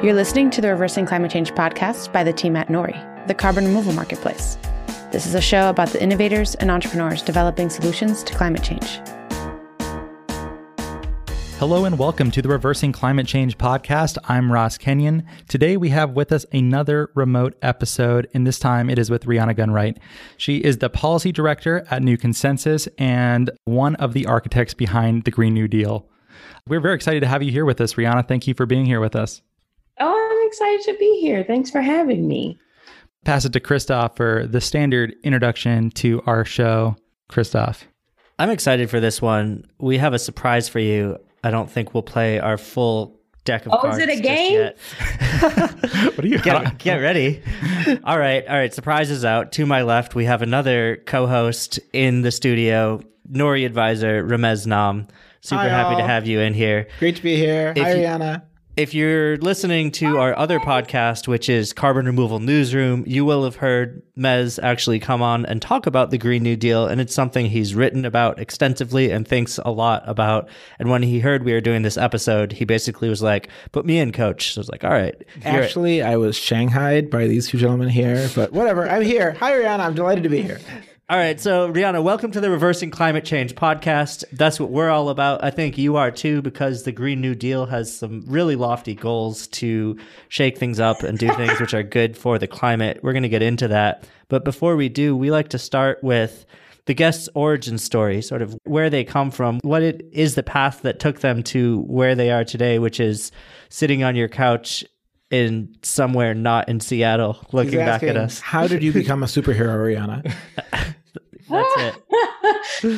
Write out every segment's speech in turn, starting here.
You're listening to the Reversing Climate Change podcast by the team at Nori, the carbon removal marketplace. This is a show about the innovators and entrepreneurs developing solutions to climate change. Hello and welcome to the Reversing Climate Change podcast. I'm Ross Kenyon. Today we have with us another remote episode, and this time it is with Rhiana Gunn-Wright. She is the policy director at New Consensus and one of the architects behind the Green New Deal. We're very excited to have you here with us, Rhiana. Thank you for being here with us. Oh, I'm excited to be here. Thanks for having me. Pass it to Christoph for the standard introduction to our show. Christoph. I'm excited for this one. We have a surprise for you. I don't think we'll play our full deck of oh, cards. is it a game? what are you get, get ready. all right, all right. Surprise is out. To my left, we have another co-host in the studio, Nori advisor Ramez Naam. Super Hi, happy all. to have you in here. Great to be here. If Hi, you- Rhiana. If you're listening to our other podcast, which is Carbon Removal Newsroom, you will have heard Mez actually come on and talk about the Green New Deal. And it's something he's written about extensively and thinks a lot about. And when he heard we were doing this episode, he basically was like, put me in, coach. So I was like, all right. Actually, I was shanghaied by these two gentlemen here, but whatever. I'm here. Hi, Rhiana. I'm delighted to be here. All right, so Rhiana, welcome to the Reversing Climate Change podcast. That's what we're all about. I think you are too, because the Green New Deal has some really lofty goals to shake things up and do things which are good for the climate. We're going to get into that. But before we do, we like to start with the guest's origin story, sort of where they come from, what it is the path that took them to where they are today, which is sitting on your couch in somewhere not in Seattle looking He's back at us. How did you become a superhero, Rhiana? That's it.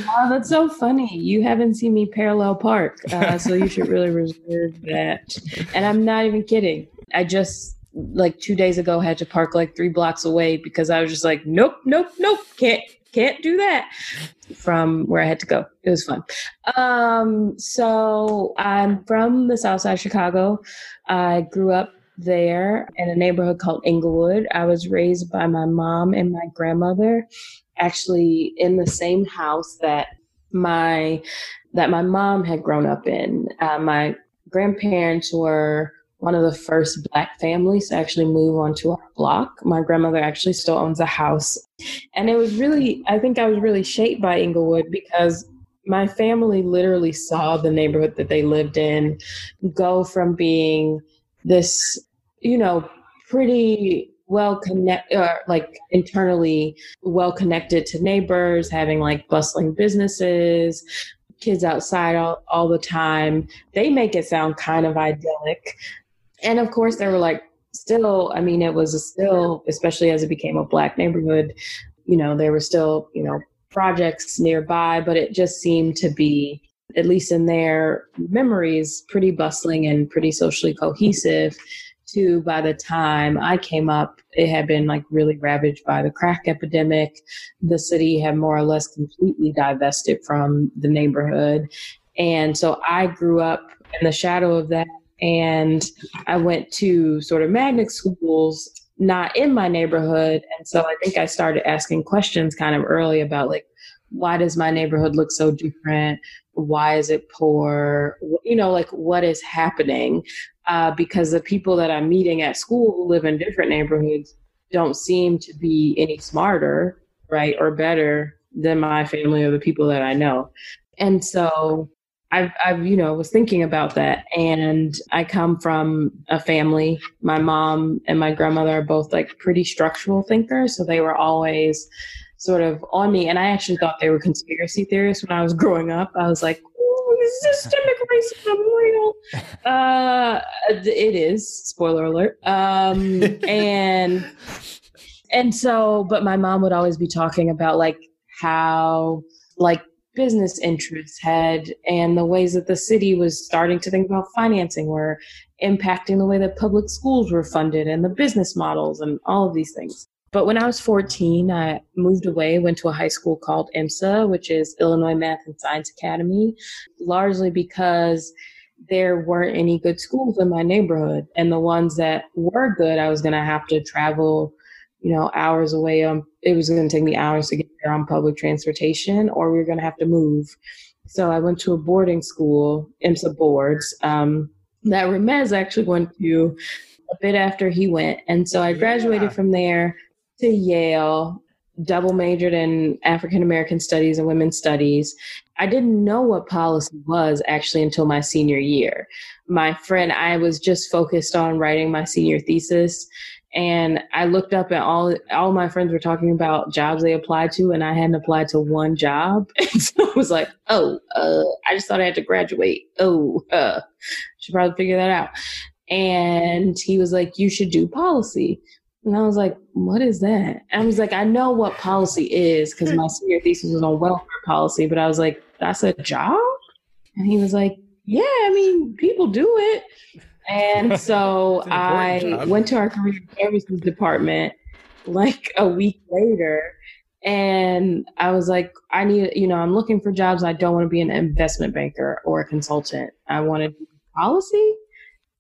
oh, that's so funny. You haven't seen me parallel park, uh, so you should really reserve that. And I'm not even kidding. I just like two days ago had to park like three blocks away because I was just like, nope, nope, nope, can't can't do that from where I had to go. It was fun. Um, so I'm from the South Side of Chicago. I grew up there in a neighborhood called Englewood. I was raised by my mom and my grandmother, actually in the same house that my that my mom had grown up in. Uh, my grandparents were one of the first black families to actually move onto our block. My grandmother actually still owns a house. And it was really, I think I was really shaped by Englewood because my family literally saw the neighborhood that they lived in go from being this, you know, pretty well connect uh, like internally well connected to neighbors having like bustling businesses kids outside all, all the time. They make it sound kind of idyllic. And of course there were like still i mean it was still especially as it became a black neighborhood you know there were still you know projects nearby but it just seemed to be at least in their memories pretty bustling and pretty socially cohesive to by the time i came up it had been like really ravaged by the crack epidemic the city had more or less completely divested from the neighborhood and so i grew up in the shadow of that and I went to sort of magnet schools not in my neighborhood. And so I think I started asking questions kind of early about like, why does my neighborhood look so different? Why is it poor? You know, like what is happening? Uh, because the people that I'm meeting at school who live in different neighborhoods don't seem to be any smarter, right, or better than my family or the people that I know. And so I've, I've, you know, was thinking about that. And I come from a family. My mom and my grandmother are both like pretty structural thinkers. So they were always sort of on me. And I actually thought they were conspiracy theorists when I was growing up. I was like, "Ooh, this is systemic racism real? Uh, it is. Spoiler alert. Um, and, and so, but my mom would always be talking about like how, like, business interests had and the ways that the city was starting to think about financing were impacting the way that public schools were funded and the business models and all of these things. But when I was 14, I moved away, went to a high school called IMSA, which is Illinois Math and Science Academy, largely because there weren't any good schools in my neighborhood. And the ones that were good, I was going to have to travel you know, hours away. Um, it was going to take me hours to get there on public transportation, or we were going to have to move. So I went to a boarding school, IMSA boards, um, that Ramez actually went to a bit after he went. And so I graduated Yeah. from there to Yale, double majored in African American studies and women's studies. I didn't know what policy was actually until my senior year. My friend, I was just focused on writing my senior thesis. And I looked up and all all my friends were talking about jobs they applied to, and I hadn't applied to one job. And so I was like, "Oh, uh, I just thought I had to graduate. Oh, uh, should probably figure that out." And he was like, "You should do policy." And I was like, "What is that?" And I was like, "I know what policy is because my senior thesis was on welfare policy." But I was like, "That's a job?" And he was like, "Yeah, I mean, people do it." And so an I job. went to our career services department like a week later and I was like, I need, you know, I'm looking for jobs. I don't want to be an investment banker or a consultant. I want to do policy.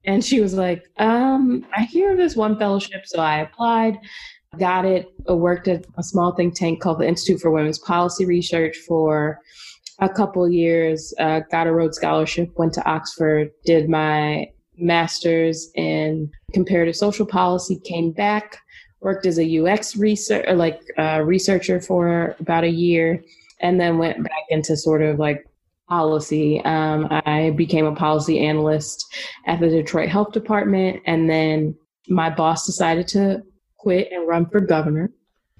And she was like, um, I hear this one fellowship. So I applied, got it, uh, worked at a small think tank called the Institute for Women's Policy Research for a couple years, uh, got a Rhodes Scholarship, went to Oxford, did my master's in comparative social policy, came back, worked as a UX research like uh, researcher for about a year, and then went back into sort of like policy. Um, I became a policy analyst at the Detroit Health Department, and then my boss decided to quit and run for governor.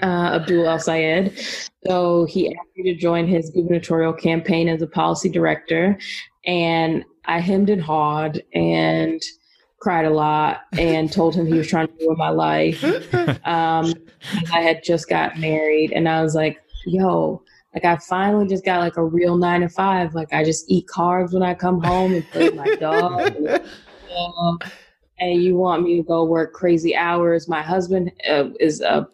Uh, Abdul El Sayed. So he asked me to join his gubernatorial campaign as a policy director. And I hemmed and hawed and cried a lot and told him he was trying to ruin my life. Um, I had just got married and I was like, yo, like I finally just got like a real nine to five. Like I just eat carbs when I come home and play with my dog. and, uh, and you want me to go work crazy hours. My husband uh, is a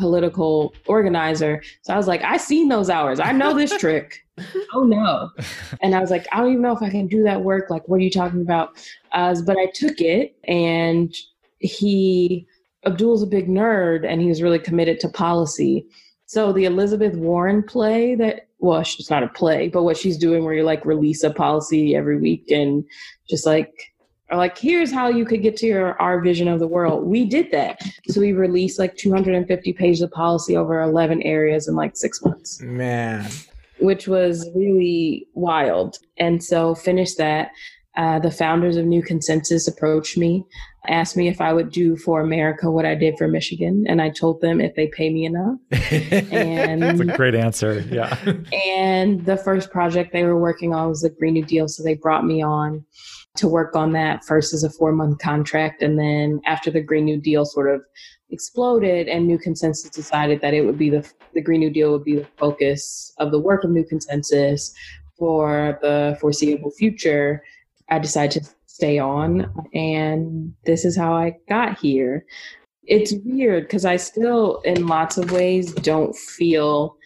political organizer. So I was like, I seen those hours. I know this trick. Oh no. And I was like, I don't even know if I can do that work. Like, what are you talking about? Uh, but I took it and he, Abdul's a big nerd and he was really committed to policy. So the Elizabeth Warren play that, well, it's not a play, but what she's doing where you like release a policy every week and just like, are like, here's how you could get to your our vision of the world. We did that. So we released like 250 pages of policy over 11 areas in like six months Man. which was really wild. And so finished that. Uh, the founders of New Consensus approached me, asked me if I would do for America what I did for Michigan, and I told them if they pay me enough. and That's a great answer. Yeah. and the first project they were working on was the Green New Deal, so they brought me on to work on that first as a four month contract, and then after the Green New Deal sort of exploded and New Consensus decided that it would be the the Green New Deal would be the focus of the work of New Consensus for the foreseeable future, I decided to stay on, and this is how I got here. It's weird because I still, in lots of ways, don't feel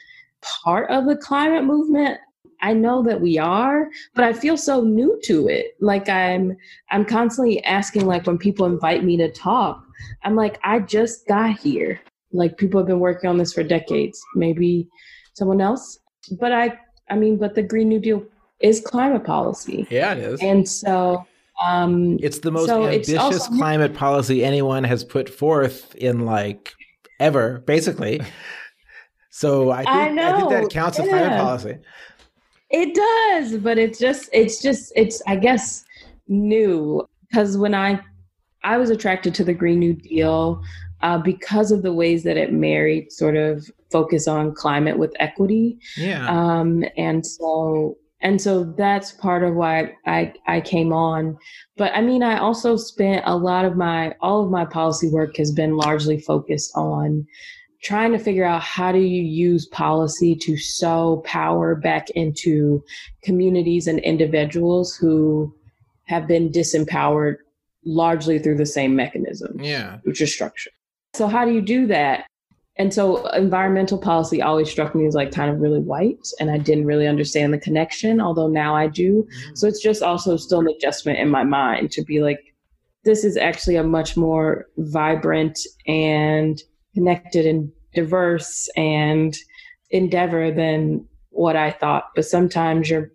part of the climate movement. I know that we are, but I feel so new to it. Like I'm I'm constantly asking like when people invite me to talk, I'm like I just got here. Like people have been working on this for decades. Maybe someone else, but I I mean, but the Green New Deal is climate policy. yeah, it is. And so um It's the most So ambitious also- climate policy anyone has put forth in like ever, basically. So I think I I, think that counts as climate policy. It does, but it's just it's just it's I guess new because when I I was attracted to the Green New Deal uh, because of the ways that it married sort of focus on climate with equity, Yeah. um, and so and so that's part of why I I came on. But I mean, I also spent a lot of my all of my policy work has been largely focused on trying to figure out how do you use policy to sow power back into communities and individuals who have been disempowered largely through the same mechanism yeah. which is structure so how do you do that and so environmental policy always struck me as like kind of really white and i didn't really understand the connection although now i do mm-hmm. so it's just also still an adjustment in my mind to be like this is actually a much more vibrant and connected and diverse and endeavor than what I thought. But sometimes your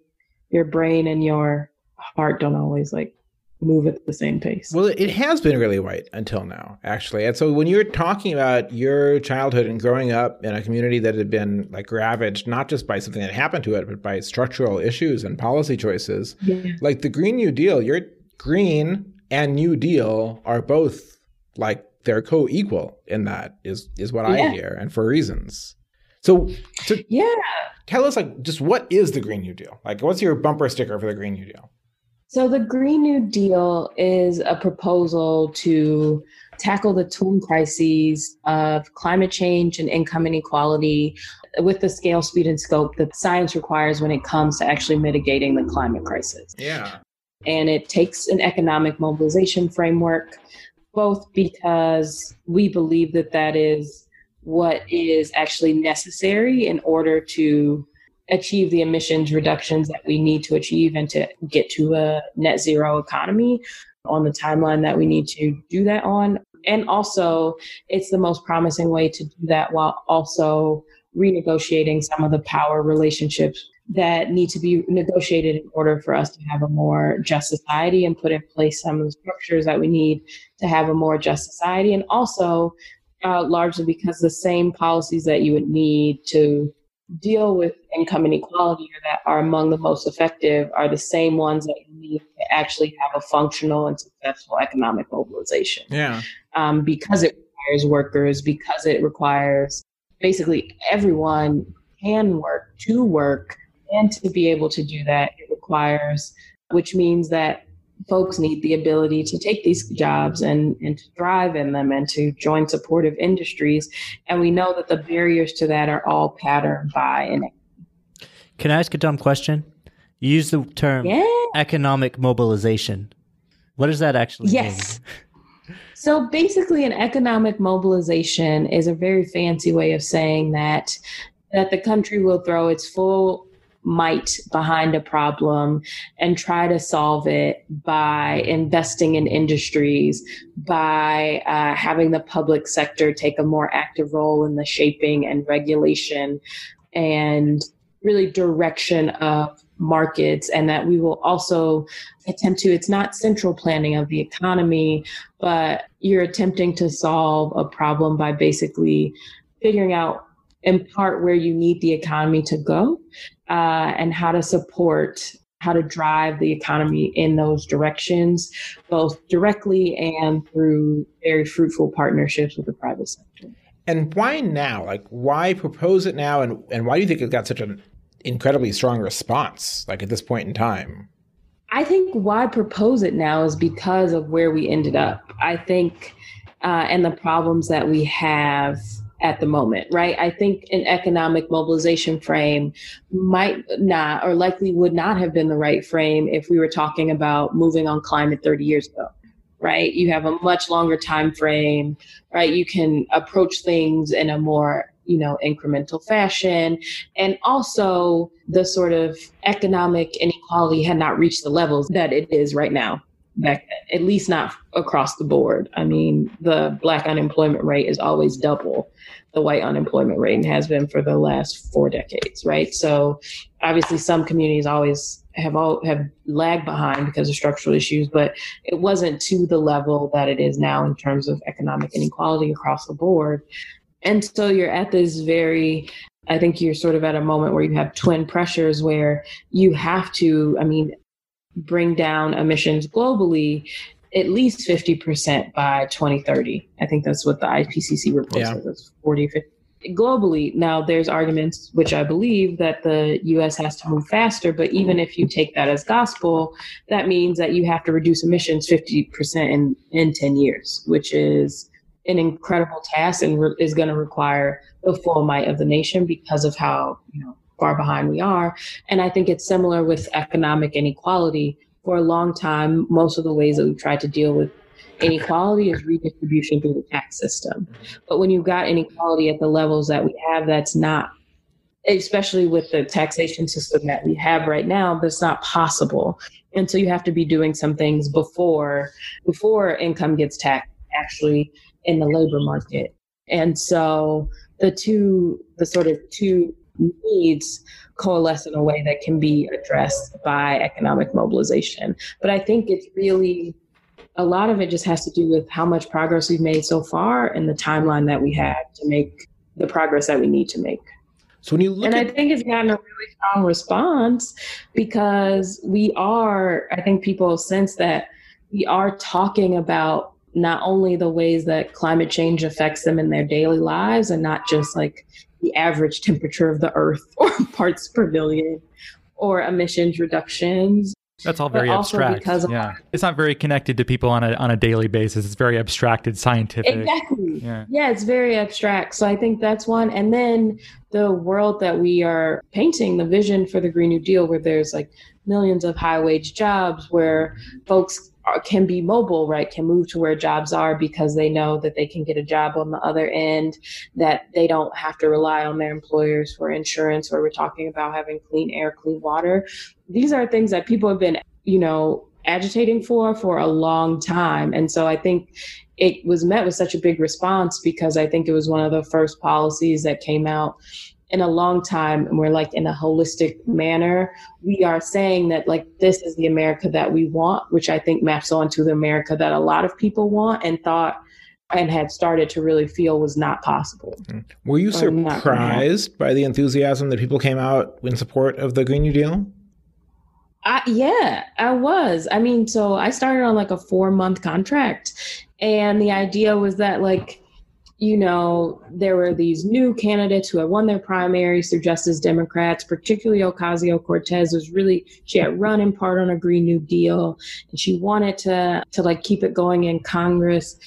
your brain and your heart don't always like move at the same pace. Well, it has been really white until now, actually. And so when you're talking about your childhood and growing up in a community that had been like ravaged, not just by something that happened to it, but by structural issues and policy choices, yeah. like the Green New Deal, your Green and New Deal are both like they're co-equal in that is is what yeah. I hear, and for reasons. So, to yeah, tell us like just what is the Green New Deal? Like, what's your bumper sticker for the Green New Deal? So, the Green New Deal is a proposal to tackle the twin crises of climate change and income inequality with the scale, speed, and scope that science requires when it comes to actually mitigating the climate crisis. Yeah. And it takes an economic mobilization framework, both because we believe that that is what is actually necessary in order to achieve the emissions reductions that we need to achieve and to get to a net zero economy on the timeline that we need to do that on. And also, it's the most promising way to do that while also renegotiating some of the power relationships that need to be negotiated in order for us to have a more just society and put in place some of the structures that we need to have a more just society. And also, uh, largely because the same policies that you would need to deal with income inequality or that are among the most effective are the same ones that you need to actually have a functional and successful economic mobilization. Yeah. Um, because it requires workers, because it requires basically everyone can work to work and to be able to do that, it requires, which means that folks need the ability to take these jobs and, and to thrive in them and to join supportive industries. And we know that the barriers to that are all patterned by inequity. Can I ask a dumb question? You use the term yeah. economic mobilization. What does that actually yes. mean? So basically an economic mobilization is a very fancy way of saying that that the country will throw its full might behind a problem and try to solve it by investing in industries, by uh, having the public sector take a more active role in the shaping and regulation and really direction of markets. And that we will also attempt to it's not central planning of the economy but you're attempting to solve a problem by basically figuring out in part where you need the economy to go uh, and how to support how to drive the economy in those directions, both directly and through very fruitful partnerships with the private sector. And why now? Like, why propose it now? And, and why do you think it got such an incredibly strong response, like at this point in time? I think why propose it now is because of where we ended up. I think, uh, and the problems that we have at the moment, right? I think an economic mobilization frame might not or likely would not have been the right frame if we were talking about moving on climate 30 years ago. Right? You have a much longer time frame, right? You can approach things in a more you know incremental fashion and also the sort of economic inequality had not reached the levels that it is right now back at least not across the board. I mean, the black unemployment rate is always double the white unemployment rate and has been for the last four decades, right? So obviously some communities always have all have lagged behind because of structural issues, but it wasn't to the level that it is now in terms of economic inequality across the board. And so you're at this very I think you're sort of at a moment where you have twin pressures where you have to, I mean, bring down emissions globally at least 50% by 2030. I think that's what the IPCC report yeah. says. 40, 50. Globally, now there's arguments, which I believe, that the US has to move faster. But even if you take that as gospel, that means that you have to reduce emissions 50% in, in 10 years, which is an incredible task and re- is going to require the full might of the nation because of how you know far behind we are. And I think it's similar with economic inequality for a long time, most of the ways that we've tried to deal with inequality is redistribution through the tax system. But when you've got inequality at the levels that we have, that's not, especially with the taxation system that we have right now, that's not possible. And so you have to be doing some things before before income gets taxed actually in the labor market. And so the two, the sort of two needs coalesce in a way that can be addressed by economic mobilization. But I think it's really a lot of it just has to do with how much progress we've made so far and the timeline that we have to make the progress that we need to make. So when you look and at I think it's gotten a really strong response because we are, I think people sense that we are talking about not only the ways that climate change affects them in their daily lives and not just like the average temperature of the earth or parts per million or emissions reductions That's all very abstract. yeah, it's not very connected to people on a on a daily basis. It's very abstracted, scientific. Exactly. Yeah. Yeah, it's very abstract. So I think that's one. And then the world that we are painting, the vision for the Green New Deal, where there's like millions of high wage jobs, where folks Uh, can be mobile, right? Can move to where jobs are because they know that they can get a job on the other end, that they don't have to rely on their employers for insurance, or we're talking about having clean air, clean water. These are things that people have been, you know, agitating for for a long time. And so I think it was met with such a big response because I think it was one of the first policies that came out in a long time and we're like in a holistic manner we are saying that like this is the america that we want which i think maps onto the america that a lot of people want and thought and had started to really feel was not possible mm. Were you Or surprised by the enthusiasm that people came out in support of the Green New Deal? I, yeah, I was. I mean, so I started on like a four month contract, and the idea was that, like, you know, there were these new candidates who had won their primaries through Justice Democrats, particularly Ocasio Cortez was really, she had run in part on a Green New Deal, and she wanted to, to like keep it going in Congress.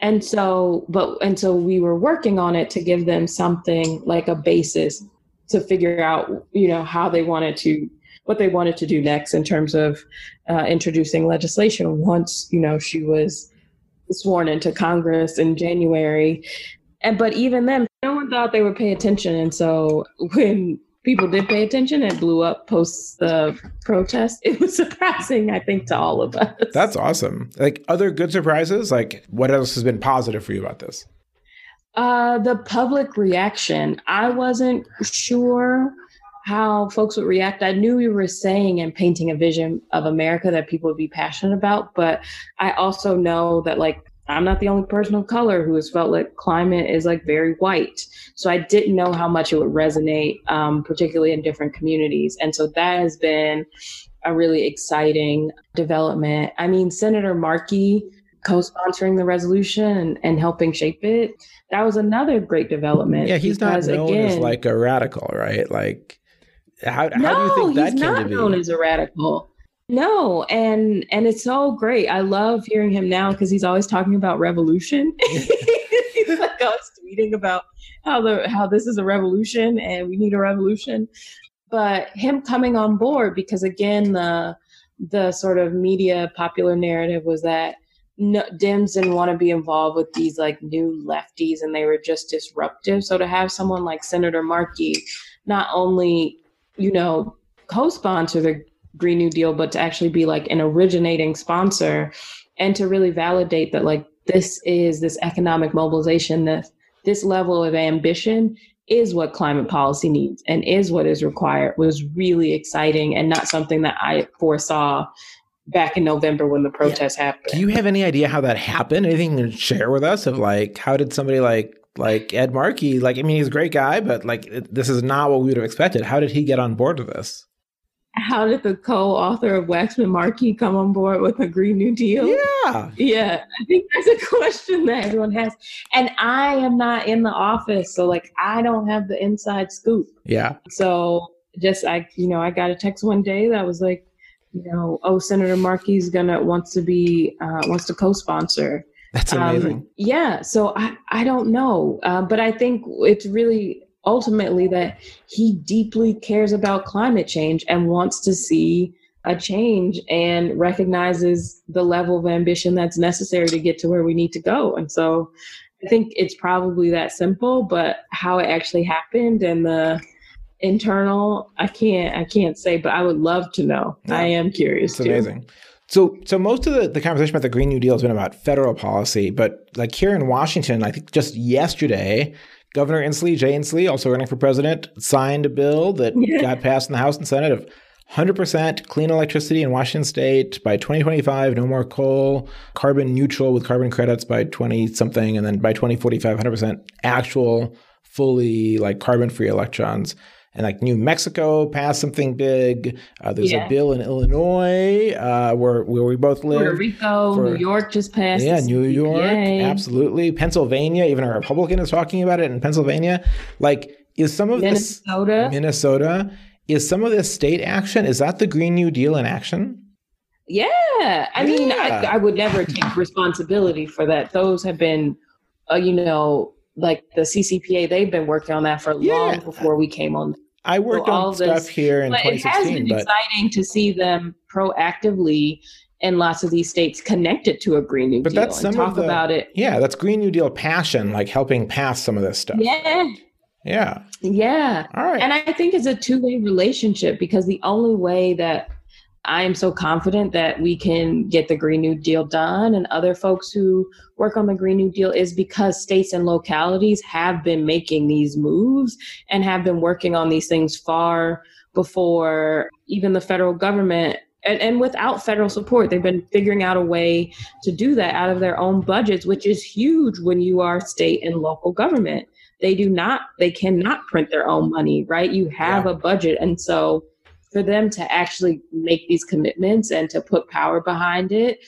And so, but, and so we were working on it to give them something like a basis to figure out, you know, how they wanted to what they wanted to do next in terms of uh, introducing legislation once you know she was sworn into Congress in January. And but even then, no one thought they would pay attention, and so when people did pay attention, it blew up post the protest. It was surprising, I think, to all of us. That's awesome. Like other good surprises, like what else has been positive for you about this? Uh, the public reaction. I wasn't sure how folks would react. I knew we were saying and painting a vision of America that people would be passionate about, but I also know that like I'm not the only person of color who has felt like climate is like very white. So I didn't know how much it would resonate, um, particularly in different communities. And so that has been a really exciting development. I mean, Senator Markey co-sponsoring the resolution and, and helping shape it. That was another great development. Yeah, he's not known as like a radical, right? Like how, how no, do you think that he's not known as a radical. No, and and it's so great. I love hearing him now because he's always talking about revolution. he's like always tweeting about how the how this is a revolution and we need a revolution. But him coming on board because again the the sort of media popular narrative was that no, Dems didn't want to be involved with these like new lefties and they were just disruptive. So to have someone like Senator Markey not only, you know, co-sponsor the Green New Deal, but to actually be like an originating sponsor and to really validate that like this is this economic mobilization, that this level of ambition is what climate policy needs and is what is required was really exciting and not something that I foresaw back in November when the protests happened. Do you have any idea how that happened? Anything to share with us of like how did somebody like like Ed Markey like I mean he's a great guy, but like it- this is not what we would have expected. How did he get on board with this? How did the co-author of Waxman Markey come on board with a Green New Deal? Yeah. Yeah, I think that's a question that everyone has. And I am not in the office, so like I don't have the inside scoop. Yeah. So just I you know, I got a text one day that was like, you know, oh Senator Markey's gonna wants to be uh wants to co-sponsor. That's Um, amazing. yeah, so I, I don't know, uh, but I think it's really ultimately that he deeply cares about climate change and wants to see a change and recognizes the level of ambition that's necessary to get to where we need to go. And so I think it's probably that simple, but how it actually happened and the internal, I can't I can't say, but I would love to know. I am curious It's too. So, so most of the, the conversation about the Green New Deal has been about federal policy, but like here in Washington, I think just yesterday, Governor Inslee, Jay Inslee, also running for president, signed a bill that yeah. got passed in the House and Senate of 100% clean electricity in Washington state by 2025, no more coal, carbon neutral with carbon credits by 20 something, and then by 2045, 100% actual, fully like carbon free electrons. And like New Mexico passed something big. Uh, there's yeah. a bill in Illinois uh, where where we both live. Puerto Rico, for, New York just passed. Yeah, New York, absolutely. Pennsylvania, even a Republican is talking about it in Pennsylvania. Like, is some of Minnesota. this Minnesota? Is some of this state action? Is that the Green New Deal in action? Yeah, I mean, I, I, would never take responsibility for that. Those have been, uh, you know, like the CCPA. They've been working on that for yeah. long before we came on. I worked so on stuff this, here in but 2016. It has been but... exciting to see them proactively in lots of these states connected to a Green New but Deal. But that's some talk of the, about it. Yeah, that's Green New Deal passion, like helping pass some of this stuff. Yeah. Yeah. Yeah. All right. And I think it's a two way relationship because the only way that I am so confident that we can get the Green New Deal done and other folks who work on the Green New Deal is because states and localities have been making these moves and have been working on these things far before even the federal government and, and, without federal support they've been figuring out a way to do that out of their own budgets which is huge when you are state and local government they do not they cannot print their own money right you have yeah. a budget and so for them to actually make these commitments and to put power behind it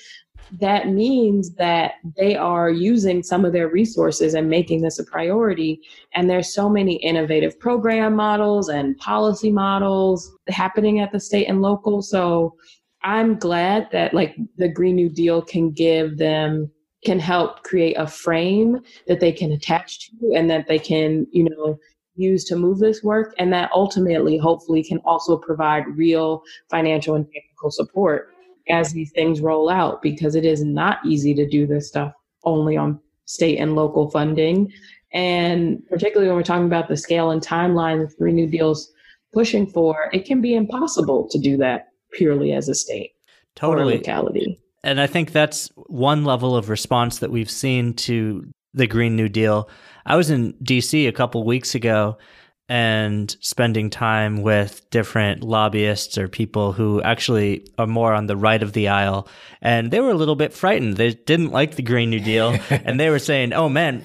that means that they are using some of their resources and making this a priority. And there's so many innovative program models and policy models happening at the state and local. So i'm glad that like the green new deal can give them can help create a frame that they can attach to and that they can, you know, use to move this work. And that ultimately, hopefully, can also provide real financial and technical support as these things roll out because it is not easy to do this stuff only on state and local funding. And particularly when we're talking about the scale and timeline that Green New Deal's pushing for, it can be impossible to do that purely as a state totally. or locality and I think that's one level of response that we've seen to the Green New Deal. I was in DC a couple weeks ago and spending time with different lobbyists or people who actually are more on the right of the aisle. And they were a little bit frightened. They didn't like the Green New Deal. and they were saying, oh man,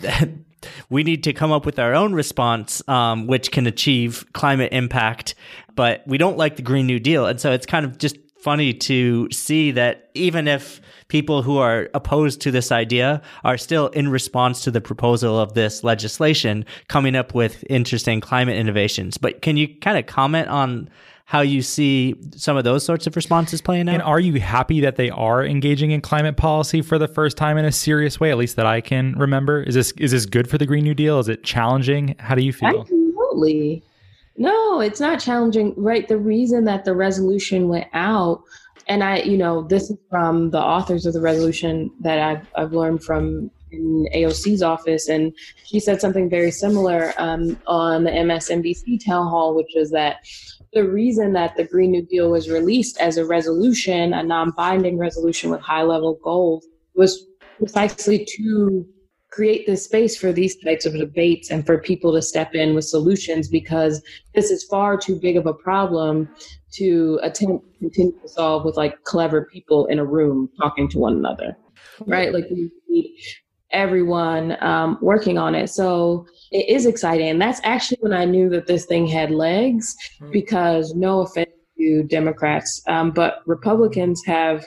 we need to come up with our own response, um, which can achieve climate impact. But we don't like the Green New Deal. And so it's kind of just funny to see that even if people who are opposed to this idea are still in response to the proposal of this legislation coming up with interesting climate innovations. But can you kind of comment on how you see some of those sorts of responses playing out? And are you happy that they are engaging in climate policy for the first time in a serious way, at least that I can remember? Is this is this good for the Green New Deal? Is it challenging? How do you feel? Absolutely. No, it's not challenging, right? The reason that the resolution went out, and I, you know, this is from the authors of the resolution that I've, I've learned from in AOC's office, and she said something very similar um, on the MSNBC town hall, which is that the reason that the Green New Deal was released as a resolution, a non binding resolution with high level goals, was precisely to create this space for these types of debates and for people to step in with solutions because this is far too big of a problem to attempt to continue to solve with like clever people in a room talking to one another right? Like we need everyone um, working on it. So it is exciting. And that's actually when i knew that this thing had legs hmm. because no offense to democrats um, but republicans have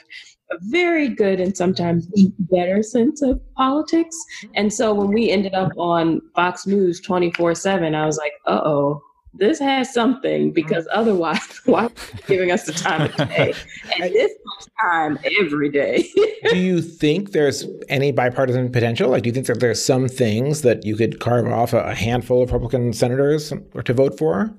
a very good and sometimes better sense of politics. And so when we ended up on Fox News 24 7, I was like, uh oh, this has something because otherwise, why giving us the time of day? And this time every day. do you think there's any bipartisan potential? Like, do you think that there's some things that you could carve off a handful of Republican senators to vote for?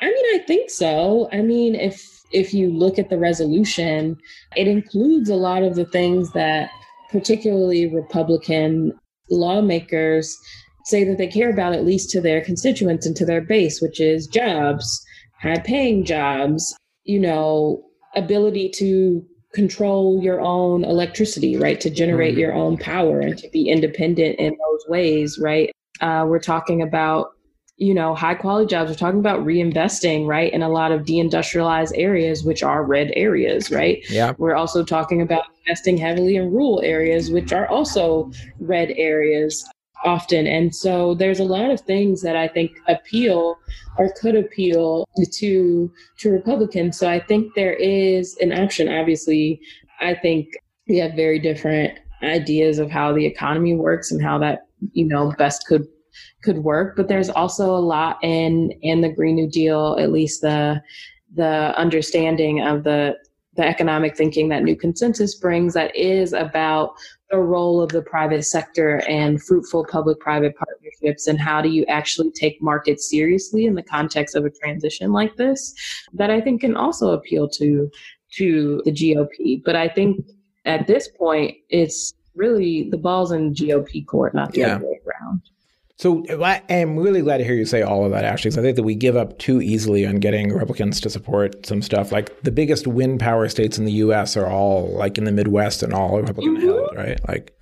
I mean, I think so. I mean, if if you look at the resolution, it includes a lot of the things that particularly Republican lawmakers say that they care about, at least to their constituents and to their base, which is jobs, high paying jobs, you know, ability to control your own electricity, right? To generate mm-hmm. your own power and to be independent in those ways, right? Uh, we're talking about you know high quality jobs. We're talking about reinvesting right in a lot of deindustrialized areas which are red areas right? Yeah. We're also talking about investing heavily in rural areas which are also red areas often. And so there's a lot of things that i think appeal or could appeal to to republicans. So i think there is an option. Obviously i think we have very different ideas of how the economy works and how that you know best could could work but there's also a lot in in the green new deal at least the the understanding of the the economic thinking that new consensus brings that is about the role of the private sector and fruitful public private partnerships and how do you actually take markets seriously in the context of a transition like this that i think can also appeal to to the gop but i think at this point it's really the ball's in gop court not the yeah. other way around so I'm really glad to hear you say all of that, actually, because I think that we give up too easily on getting Republicans to support some stuff. Like the biggest wind power states in the U.S. are all like in the Midwest and all Republican mm-hmm. held, right? Like,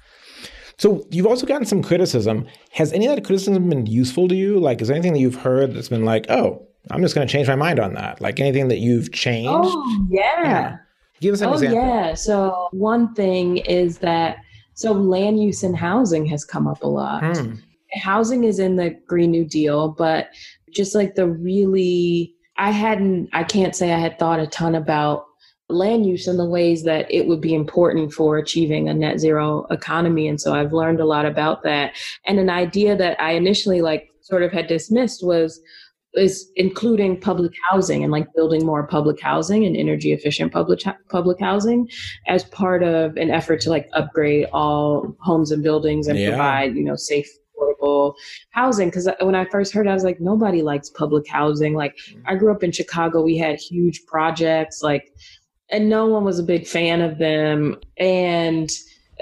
so you've also gotten some criticism. Has any of that criticism been useful to you? Like, is there anything that you've heard that's been like, oh, I'm just going to change my mind on that? Like anything that you've changed? Oh yeah. yeah. Give us an example. oh, example. yeah. So one thing is that so land use and housing has come up a lot. Hmm housing is in the Green New Deal, but just like the really, I hadn't, I can't say I had thought a ton about land use and the ways that it would be important for achieving a net zero economy. And so I've learned a lot about that. And an idea that I initially like sort of had dismissed was is including public housing and like building more public housing and energy efficient public public housing as part of an effort to like upgrade all homes and buildings and yeah. provide you know safe affordable housing. Because uh, when I first heard, it, I was like, nobody likes public housing. Like I grew up in Chicago, we had huge projects, like, and no one was a big fan of them. And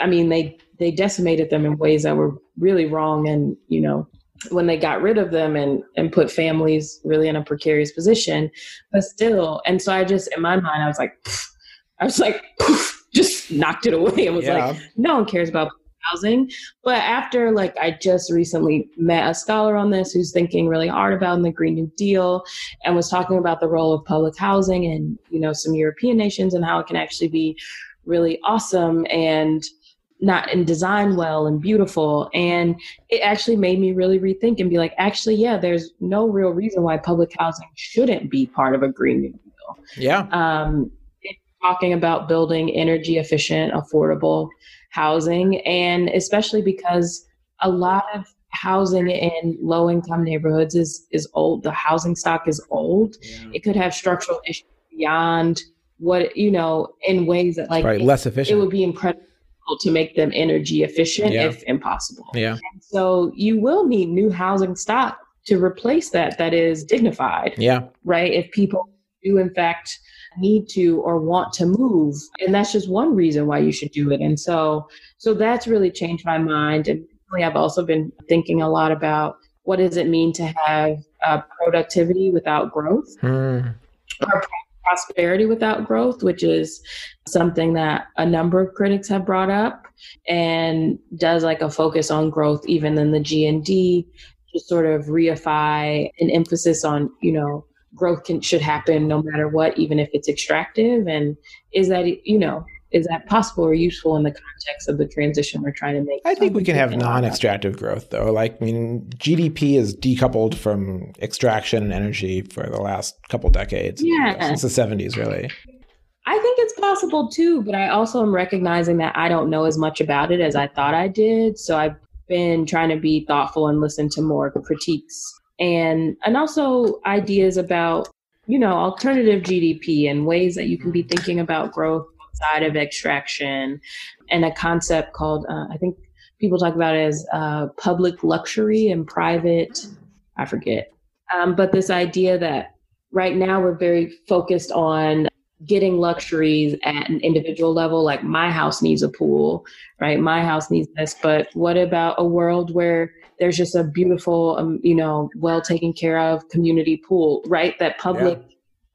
I mean, they they decimated them in ways that were really wrong. And you know, when they got rid of them and and put families really in a precarious position, but still. And so I just, in my mind, I was like, I was like. just knocked it away and was yeah. like, no one cares about housing. But after like I just recently met a scholar on this who's thinking really hard about the Green New Deal and was talking about the role of public housing and you know some European nations and how it can actually be really awesome and not and designed well and beautiful. And it actually made me really rethink and be like actually yeah there's no real reason why public housing shouldn't be part of a green new deal. Yeah. Um talking about building energy efficient affordable housing, and especially because a lot of housing in low income neighborhoods is is old. The housing stock is old. Yeah. It could have structural issues beyond what you know in ways that like right, less efficient. It would be incredible to make them energy efficient yeah. if impossible. Yeah. And so you will need new housing stock to replace that that is dignified. Yeah. Right. If people do in fact need to or want to move and that's just one reason why you should do it and so so that's really changed my mind and i've also been thinking a lot about what does it mean to have uh, productivity without growth mm. or prosperity without growth which is something that a number of critics have brought up and does like a focus on growth even in the g and d to sort of reify an emphasis on you know growth can should happen no matter what, even if it's extractive? And is that you know is that possible or useful in the context of the transition we're trying to make? I think we can have non-extractive growth, though. Like, I mean, GDP is decoupled from extraction and energy for the last couple decades. Yeah, since the '70s, really. I think it's possible too, but I also am recognizing that I don't know as much about it as I thought I did. So I've been trying to be thoughtful and listen to more critiques and and also ideas about you know alternative gdp and ways that you can be thinking about growth outside of extraction and a concept called uh, i think people talk about it as uh, public luxury and private i forget. Um, but this idea that right now we're very focused on getting luxuries at an individual level like my house needs a pool right? My house needs this but what about a world where there's just a beautiful, um, you know, well taken care of community pool, right? That public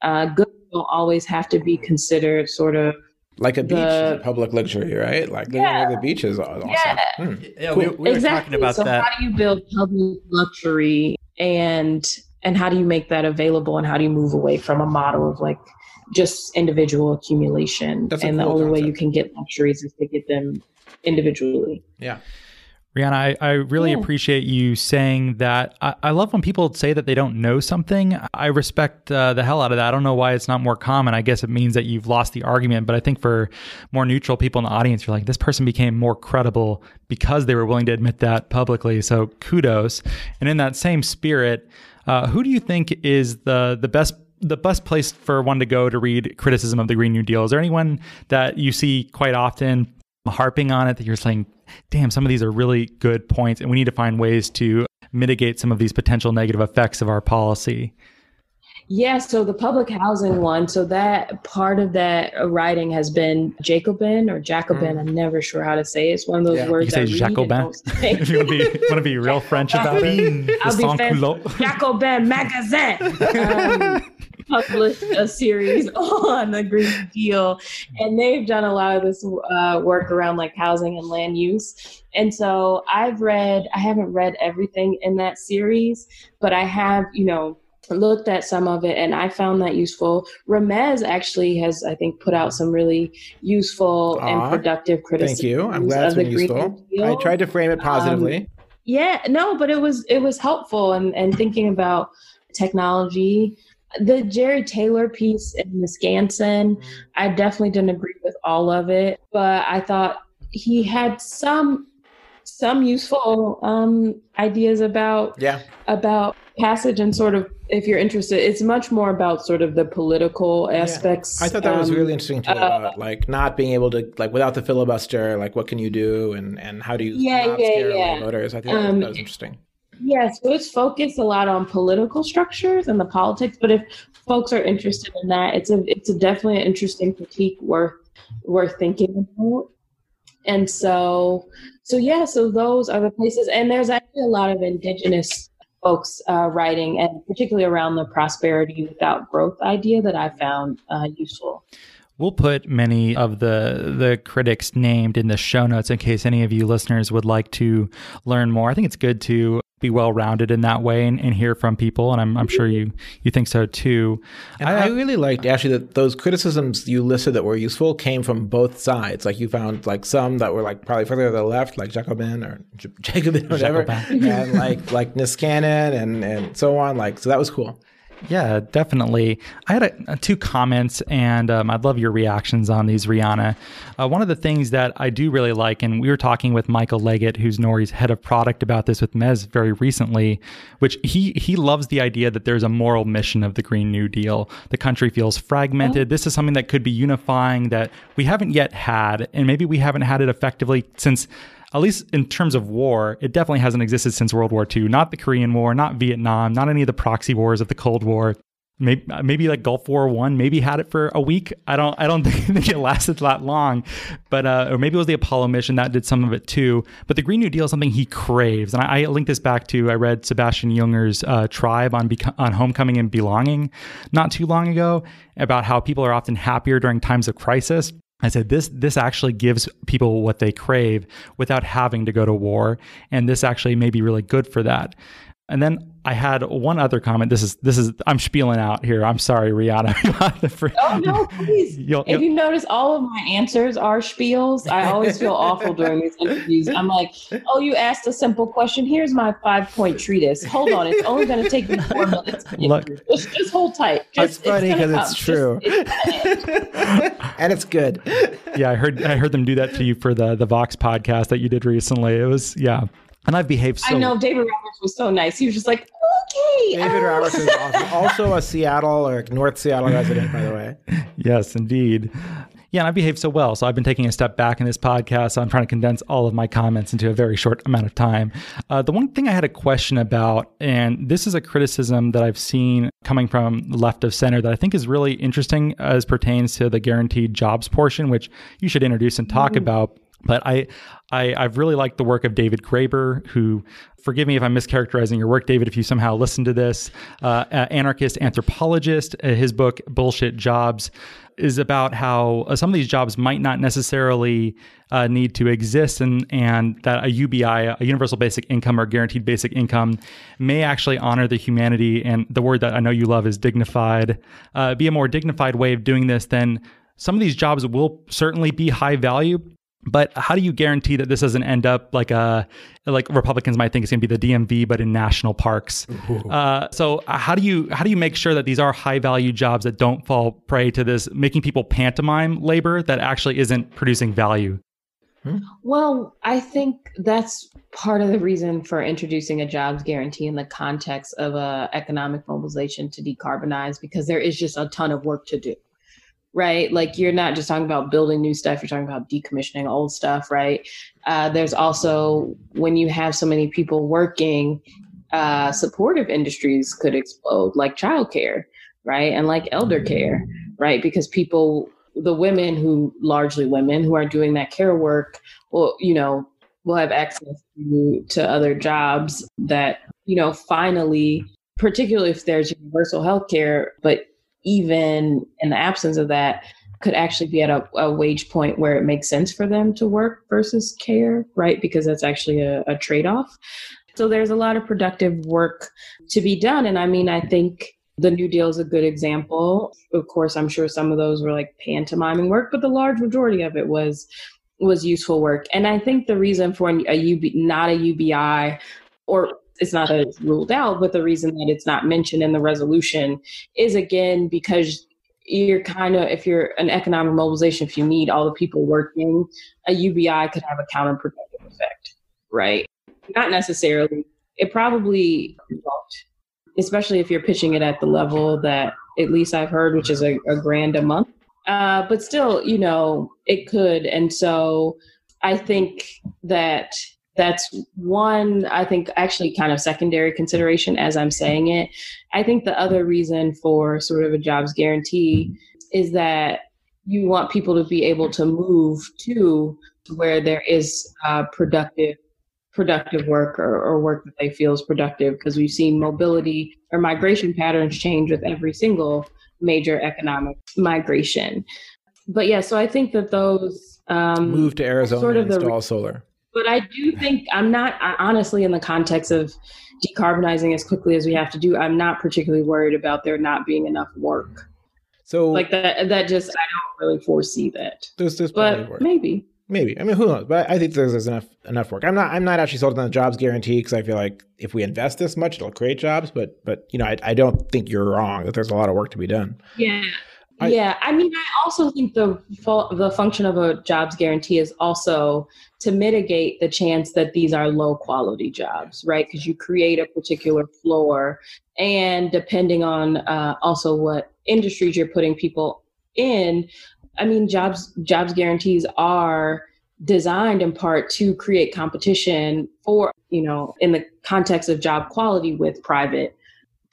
yeah. uh, goods don't always have to be considered sort of Like a beach, The- is a public luxury, right? Like living Yeah. near the beach is awesome. Yeah. Hmm. Yeah, we, we were talking about so that. how do you build public luxury and and how do you make that available and how do you move away from a model of like just individual accumulation That's a and the cool only way you can get luxuries is to get them individually Yeah. Rhiana, I, I really Yeah. appreciate you saying that. I, I love when people say that they don't know something. I respect uh, the hell out of that. I don't know why it's not more common. I guess it means that you've lost the argument. But I think for more neutral people in the audience, you're like, this person became more credible because they were willing to admit that publicly. So kudos. And in that same spirit, uh, who do you think is the the best the best place for one to go to read criticism of the Green New Deal? Is there anyone that you see quite often harping on it that you're saying, damn, some of these are really good points, and we need to find ways to mitigate some of these potential negative effects of our policy? yeah so the public housing one so that part of that writing has been jacobin or jacobin i'm never sure how to say it. it's one of those Yeah. You words can say read Jacobin say. if you want to be, want to be real French about it. I'll be Sans fancy. culotte. Jacobin Magazine um, published a series on the Green Deal, and they've done a lot of this uh, work around like housing and land use. And so I've read, I haven't read everything in that series, but I have, you know, looked at some of it and I found that useful. Ramez actually has, I think, put out some really useful Aw, and productive criticism. Thank you. I'm glad it's been useful. I tried to frame it positively. Yeah, no, but it was it was helpful and and thinking about technology. The Jerry Taylor piece in Niskanen, I definitely didn't agree with all of it, but I thought he had some some useful um, ideas about yeah. about passage and sort of if you're interested, it's much more about sort of the political aspects. I thought that was um, really interesting too uh, about like not being able to like without the filibuster, like what can you do and and how do you Yeah, yeah, yeah. voters? I think that, Um, that was interesting. Yeah, so it's focused a lot on political structures and the politics. But if folks are interested in that, it's a it's a definitely an interesting critique worth worth thinking about. And so so yeah, so those are the places. And there's actually a lot of indigenous folks uh, writing, and particularly around the prosperity without growth idea that I found uh, useful. We'll put many of the the critics named in the show notes in case any of you listeners would like to learn more. I think it's good to be well rounded in that way and, and hear from people, and I'm, I'm sure you you think so too. And I, really liked actually that those criticisms you listed that were useful came from both sides. Like you found like some that were like probably further to the left, like Jacobin or J- Jacobin or whatever, Jacobin. and like like Niskanen and and so on. Like so that was cool. Yeah, definitely. I had a, two comments, and um, I'd love your reactions on these, Rhiana. Uh, one of the things that I do really like, and we were talking with Michael Leggett, who's Nori's head of product, about this with Mez very recently, which he he loves the idea that there's a moral mission of the Green New Deal. The country feels fragmented. This is something that could be unifying that we haven't yet had, and maybe we haven't had it effectively since at least in terms of war, it definitely hasn't existed since World War II. Not the Korean War, not Vietnam, not any of the proxy wars of the Cold War. Maybe, maybe like Gulf War One, maybe had it for a week. I don't, I don't think it lasted that long, but uh, or maybe it was the Apollo mission that did some of it too. But the Green New Deal is something he craves, and I, I link this back to I read Sebastian Junger's uh, Tribe on beco- on homecoming and belonging not too long ago about how people are often happier during times of crisis. I said this this actually gives people what they crave without having to go to war, and this actually may be really good for that. And then I had one other comment. This is this is I'm spieling out here. I'm sorry, Rhiana. Oh no, please! You'll- if you'll- you notice, all of my answers are spiels. I always feel awful during these interviews. I'm like, "Oh, you asked a simple question. Here's my five point treatise. Hold on, it's only going to take me four minutes. Look. just, just hold tight. It's Just, funny gonna 'cause it's come. Just- true. it's- and it's good. yeah, I heard I heard them do that to you for the the Vox podcast that you did recently. It was yeah, and I've behaved so. I know David Roberts was so nice. He was just like, okay. David uh, Roberts is awesome. also a Seattle or North Seattle resident, by the way. Yes, indeed. Yeah, and I behaved so well. So I've been taking a step back in this podcast. So I'm trying to condense all of my comments into a very short amount of time. Uh, the one thing I had a question about, and this is a criticism that I've seen coming from left of center that I think is really interesting as pertains to the guaranteed jobs portion, which you should introduce and talk about. But I, I, I've really liked the work of David Graeber, who, forgive me if I'm mischaracterizing your work, David, if you somehow listen to this, uh, anarchist anthropologist. Uh, his book, Bullshit Jobs, is about how uh, some of these jobs might not necessarily uh, need to exist and, and that a UBI, a universal basic income or guaranteed basic income, may actually honor the humanity. And the word that I know you love is dignified, uh, be a more dignified way of doing this than some of these jobs will certainly be high value, but how do you guarantee that this doesn't end up like a like Republicans might think it's going to be the DMV, but in national parks? Uh, so uh, how do you how do you make sure that these are high value jobs that don't fall prey to this making people pantomime labor that actually isn't producing value? Hmm? Well, I think that's part of the reason for introducing a jobs guarantee in the context of a economic mobilization to decarbonize, because there is just a ton of work to do right? Like you're not just talking about building new stuff, you're talking about decommissioning old stuff, right? Uh, there's also when you have so many people working, uh, supportive industries could explode, like childcare, right? And like elder care, right? Because people, the women who largely women who are doing that care work, well, you know, will have access to, to other jobs that, you know, finally, particularly if there's universal health care, but even in the absence of that, could actually be at a, a, wage point where it makes sense for them to work versus care, right? Because that's actually a, a trade off. So there's a lot of productive work to be done. And I mean, I think the New Deal is a good example. Of course, I'm sure some of those were like pantomiming work, but the large majority of it was was useful work. And I think the reason for a UB, not a UBI or it's not that it's ruled out, but the reason that it's not mentioned in the resolution is again because you're kind of if you're an economic mobilization, if you need all the people working, a UBI could have a counterproductive effect, right? Not necessarily. It probably especially if you're pitching it at the level that at least I've heard, which is a, a grand a month. Uh, but still, you know, it could. And so I think that that's one i think actually kind of secondary consideration as i'm saying it. I think the other reason for sort of a jobs guarantee is that you want people to be able to move to where there is uh, productive productive work or, or work that they feel is productive because we've seen mobility or migration patterns change with every single major economic migration. But yeah so i think that those um, move to arizona sort of the, install solar but I do think I'm not honestly in the context of decarbonizing as quickly as we have to do. I'm not particularly worried about there not being enough work. So like that, that just I don't really foresee that. There's, there's but maybe, maybe. I mean, who knows? But I think there's, there's enough enough work. I'm not I'm not actually sold on the jobs guarantee because I feel like if we invest this much, it'll create jobs. But but you know, I I don't think you're wrong that there's a lot of work to be done. Yeah. I, yeah, I mean, I also think the the function of a jobs guarantee is also to mitigate the chance that these are low quality jobs, right? Because you create a particular floor, and depending on uh, also what industries you're putting people in, I mean, jobs jobs guarantees are designed in part to create competition for you know in the context of job quality with private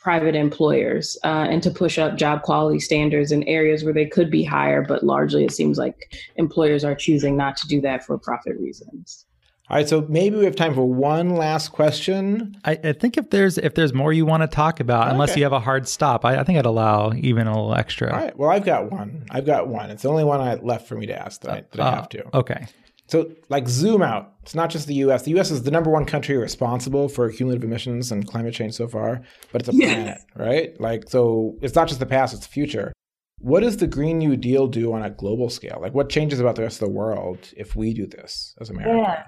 private employers uh, and to push up job quality standards in areas where they could be higher, but largely it seems like employers are choosing not to do that for profit reasons. All right, so maybe we have time for one last question. I, I think if there's if there's more you want to talk about, okay. unless you have a hard stop, I, I, think I'd allow even a little extra. All right. Well, I've got one. I've got one. It's the only one I left for me to ask that, I, that uh, I have to. Okay. So, like, zoom out. It's not just the U.S. The U.S. is the number one country responsible for cumulative emissions and climate change so far, but it's a yes. planet, right? Like, so it's not just the past; it's the future. What does the Green New Deal do on a global scale? Like, what changes about the rest of the world if we do this as America? Yeah.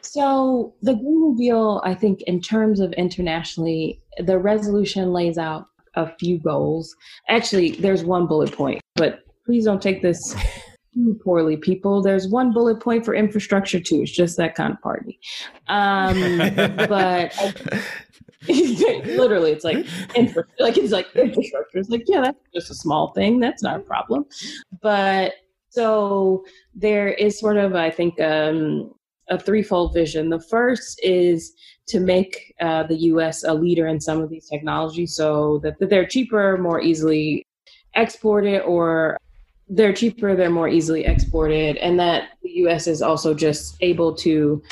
So, the Green New Deal, I think, in terms of internationally, the resolution lays out a few goals. Actually, there's one bullet point, but please don't take this poorly, people. There's one bullet point for infrastructure too. It's just that kind of party. Um, but I, literally, it's like infra, like it's like infrastructure. It's like yeah, that's just a small thing. That's not a problem. But so there is sort of, I think, um, a threefold vision. The first is to make uh, the U.S. a leader in some of these technologies, so that, that they're cheaper, more easily exported, or they're cheaper, they're more easily exported, and that the US is also just able to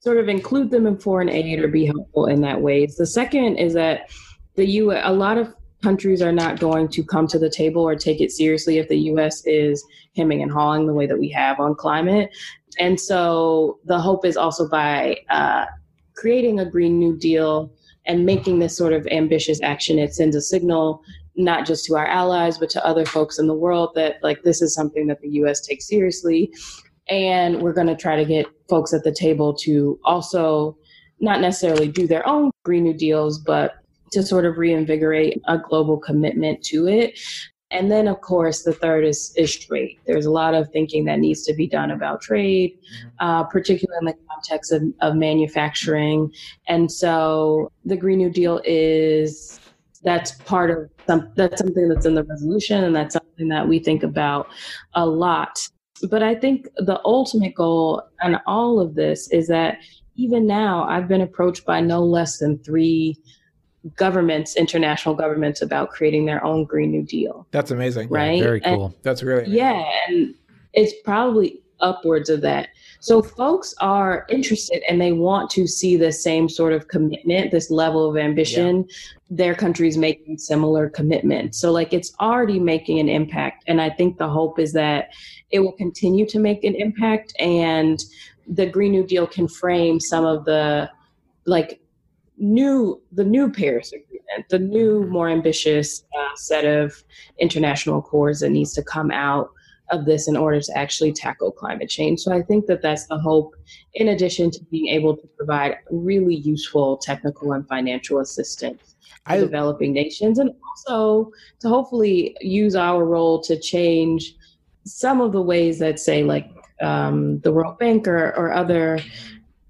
sort of include them in foreign aid or be helpful in that way. The second is that the U a lot of countries are not going to come to the table or take it seriously if the US is hemming and hawing the way that we have on climate. And so the hope is also by uh, creating a Green New Deal and making this sort of ambitious action, it sends a signal not just to our allies, but to other folks in the world that like this is something that the US takes seriously. And we're going to try to get folks at the table to also not necessarily do their own Green New Deals, but to sort of reinvigorate a global commitment to it. And then, of course, the third is, is trade. There's a lot of thinking that needs to be done about trade, mm-hmm. uh, particularly in the context of, of manufacturing. And so the Green New Deal is that's part of some, that's something that's in the resolution, and that's something that we think about a lot. But I think the ultimate goal and all of this is that even now, I've been approached by no less than three governments, international governments, about creating their own Green New Deal. That's amazing. Right. Yeah, very cool. And, That's really amazing. yeah, and it's probably upwards of that. So folks are interested and they want to see the same sort of commitment, this level of ambition. Yeah. Their countries making similar commitments. So like it's already making an impact. And I think the hope is that it will continue to make an impact and the Green New Deal can frame some of the like new the new Paris Agreement, the new mm-hmm. more ambitious uh, set of international accords that needs to come out of this in order to actually tackle climate change. So I think that that's the hope, in addition to being able to provide really useful technical and financial assistance to developing nations, and also to hopefully use our role to change some of the ways that, say, like um, the World Bank or, or other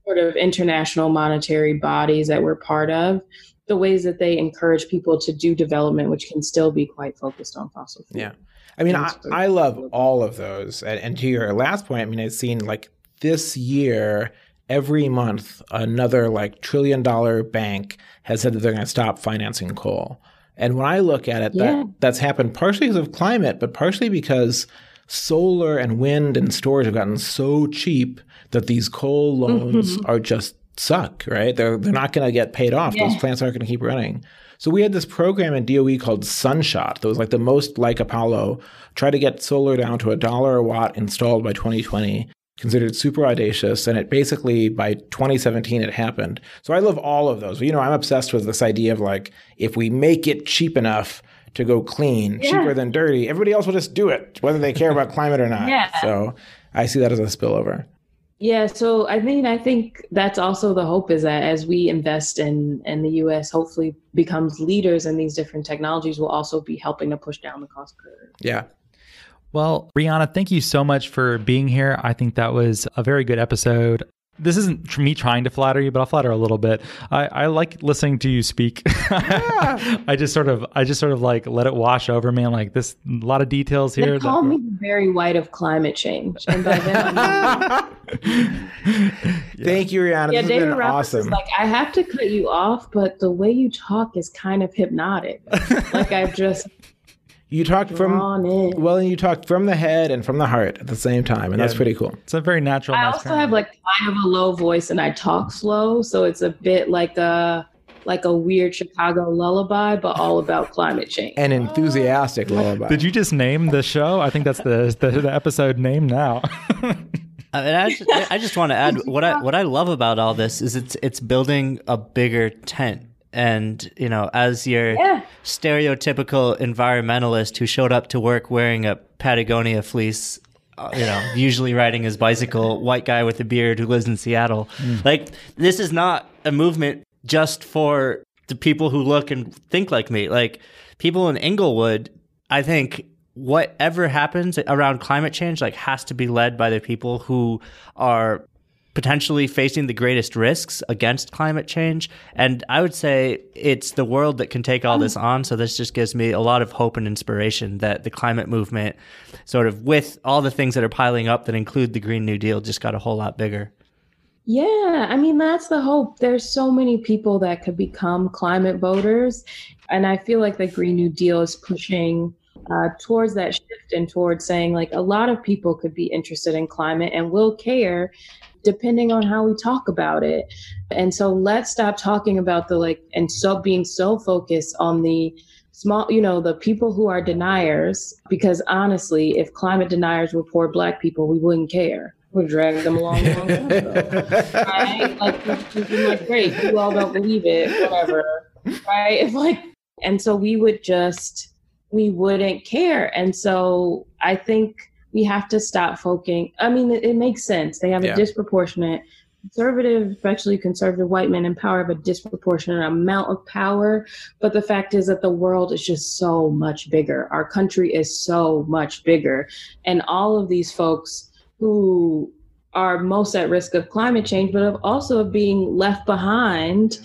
sort of international monetary bodies that we're part of, the ways that they encourage people to do development, which can still be quite focused on fossil fuels. Yeah. I mean, I, I love all of those. And, and to your last point, I mean, I've seen like this year, every month, another like trillion dollar bank has said that they're going to stop financing coal. And when I look at it, yeah. that, that's happened partially because of climate, but partially because solar and wind and storage have gotten so cheap that these coal loans mm-hmm. are just suck, right? They're they're not going to get paid off. Yeah. Those plants aren't going to keep running. So we had this program in DOE called Sunshot that was like the most like Apollo, try to get solar down to a dollar a watt installed by 2020. Considered super audacious, and it basically by 2017 it happened. So I love all of those. You know, I'm obsessed with this idea of like if we make it cheap enough to go clean, yeah. cheaper than dirty, everybody else will just do it, whether they care about climate or not. Yeah. So I see that as a spillover. Yeah, so I mean, I think that's also the hope is that as we invest in and the U.S. hopefully becomes leaders in these different technologies, will also be helping to push down the cost curve. Yeah. Well, Rhiana, thank you so much for being here. I think that was a very good episode this isn't me trying to flatter you, but I'll flatter a little bit. I, I like listening to you speak. Yeah. I just sort of, I just sort of like let it wash over me. I'm like, this a lot of details here. They call me Barry White of climate change, and by then, yeah. thank you, Rhiana. Yeah, this David Roberts awesome. like, I have to cut you off, but the way you talk is kind of hypnotic. like I've just you talked from well, and you talked from the head and from the heart at the same time, and yeah. that's pretty cool. It's a very natural. I also have like kind of a low voice, and I talk slow, so it's a bit like a like a weird Chicago lullaby, but all about climate change. An enthusiastic lullaby. Did you just name the show? I think that's the the, the episode name now. Uh, and I just, I just want to add what I what I love about all this is it's it's building a bigger tent and you know as your yeah. stereotypical environmentalist who showed up to work wearing a patagonia fleece uh, you know usually riding his bicycle white guy with a beard who lives in seattle mm. like this is not a movement just for the people who look and think like me like people in Englewood i think whatever happens around climate change like has to be led by the people who are potentially facing the greatest risks against climate change. And I would say it's the world that can take all this on. So this just gives me a lot of hope and inspiration that the climate movement, sort of with all the things that are piling up that include the Green New Deal, just got a whole lot bigger. Yeah, I mean, that's the hope. There's so many people that could become climate voters. And I feel like the Green New Deal is pushing uh, towards that shift and towards saying like a lot of people could be interested in climate and will care depending on how we talk about it. And so let's stop talking about the like and so being so focused on the small, you know, the people who are deniers, because honestly, if climate deniers were poor black people, we wouldn't care. We'd drag them along a long time ago. right? Like, like, great, you all don't believe it, whatever. Right? If like, and so we would just, we wouldn't care. And so I think we have to stop focusing. I mean, it, it makes sense. They have yeah. a disproportionate conservative, especially conservative white men in power, have a disproportionate amount of power. But the fact is that the world is just so much bigger. Our country is so much bigger. And all of these folks who are most at risk of climate change, but of also of being left behind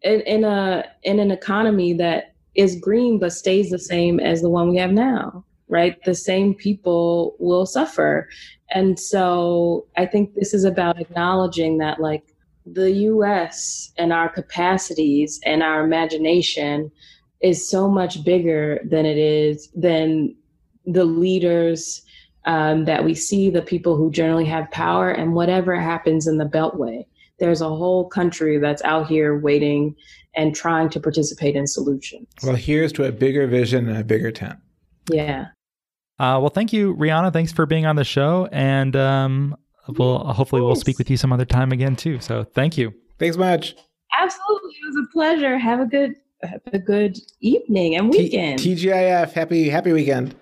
in, in a in an economy that is green but stays the same as the one we have now right? The same people will suffer. And so I think this is about acknowledging that, like, the US and our capacities and our imagination is so much bigger than it is than the leaders um, that we see, the people who generally have power, and whatever happens in the Beltway. There's a whole country that's out here waiting and trying to participate in solutions. Well, here's to a bigger vision and a bigger tent. Yeah. Uh, well, thank you, Rhiana. Thanks for being on the show, and um, we'll hopefully we'll speak with you some other time again too. So, thank you. Thanks much. Absolutely, it was a pleasure. Have a good have a good evening and weekend. T- TGIF. Happy happy weekend.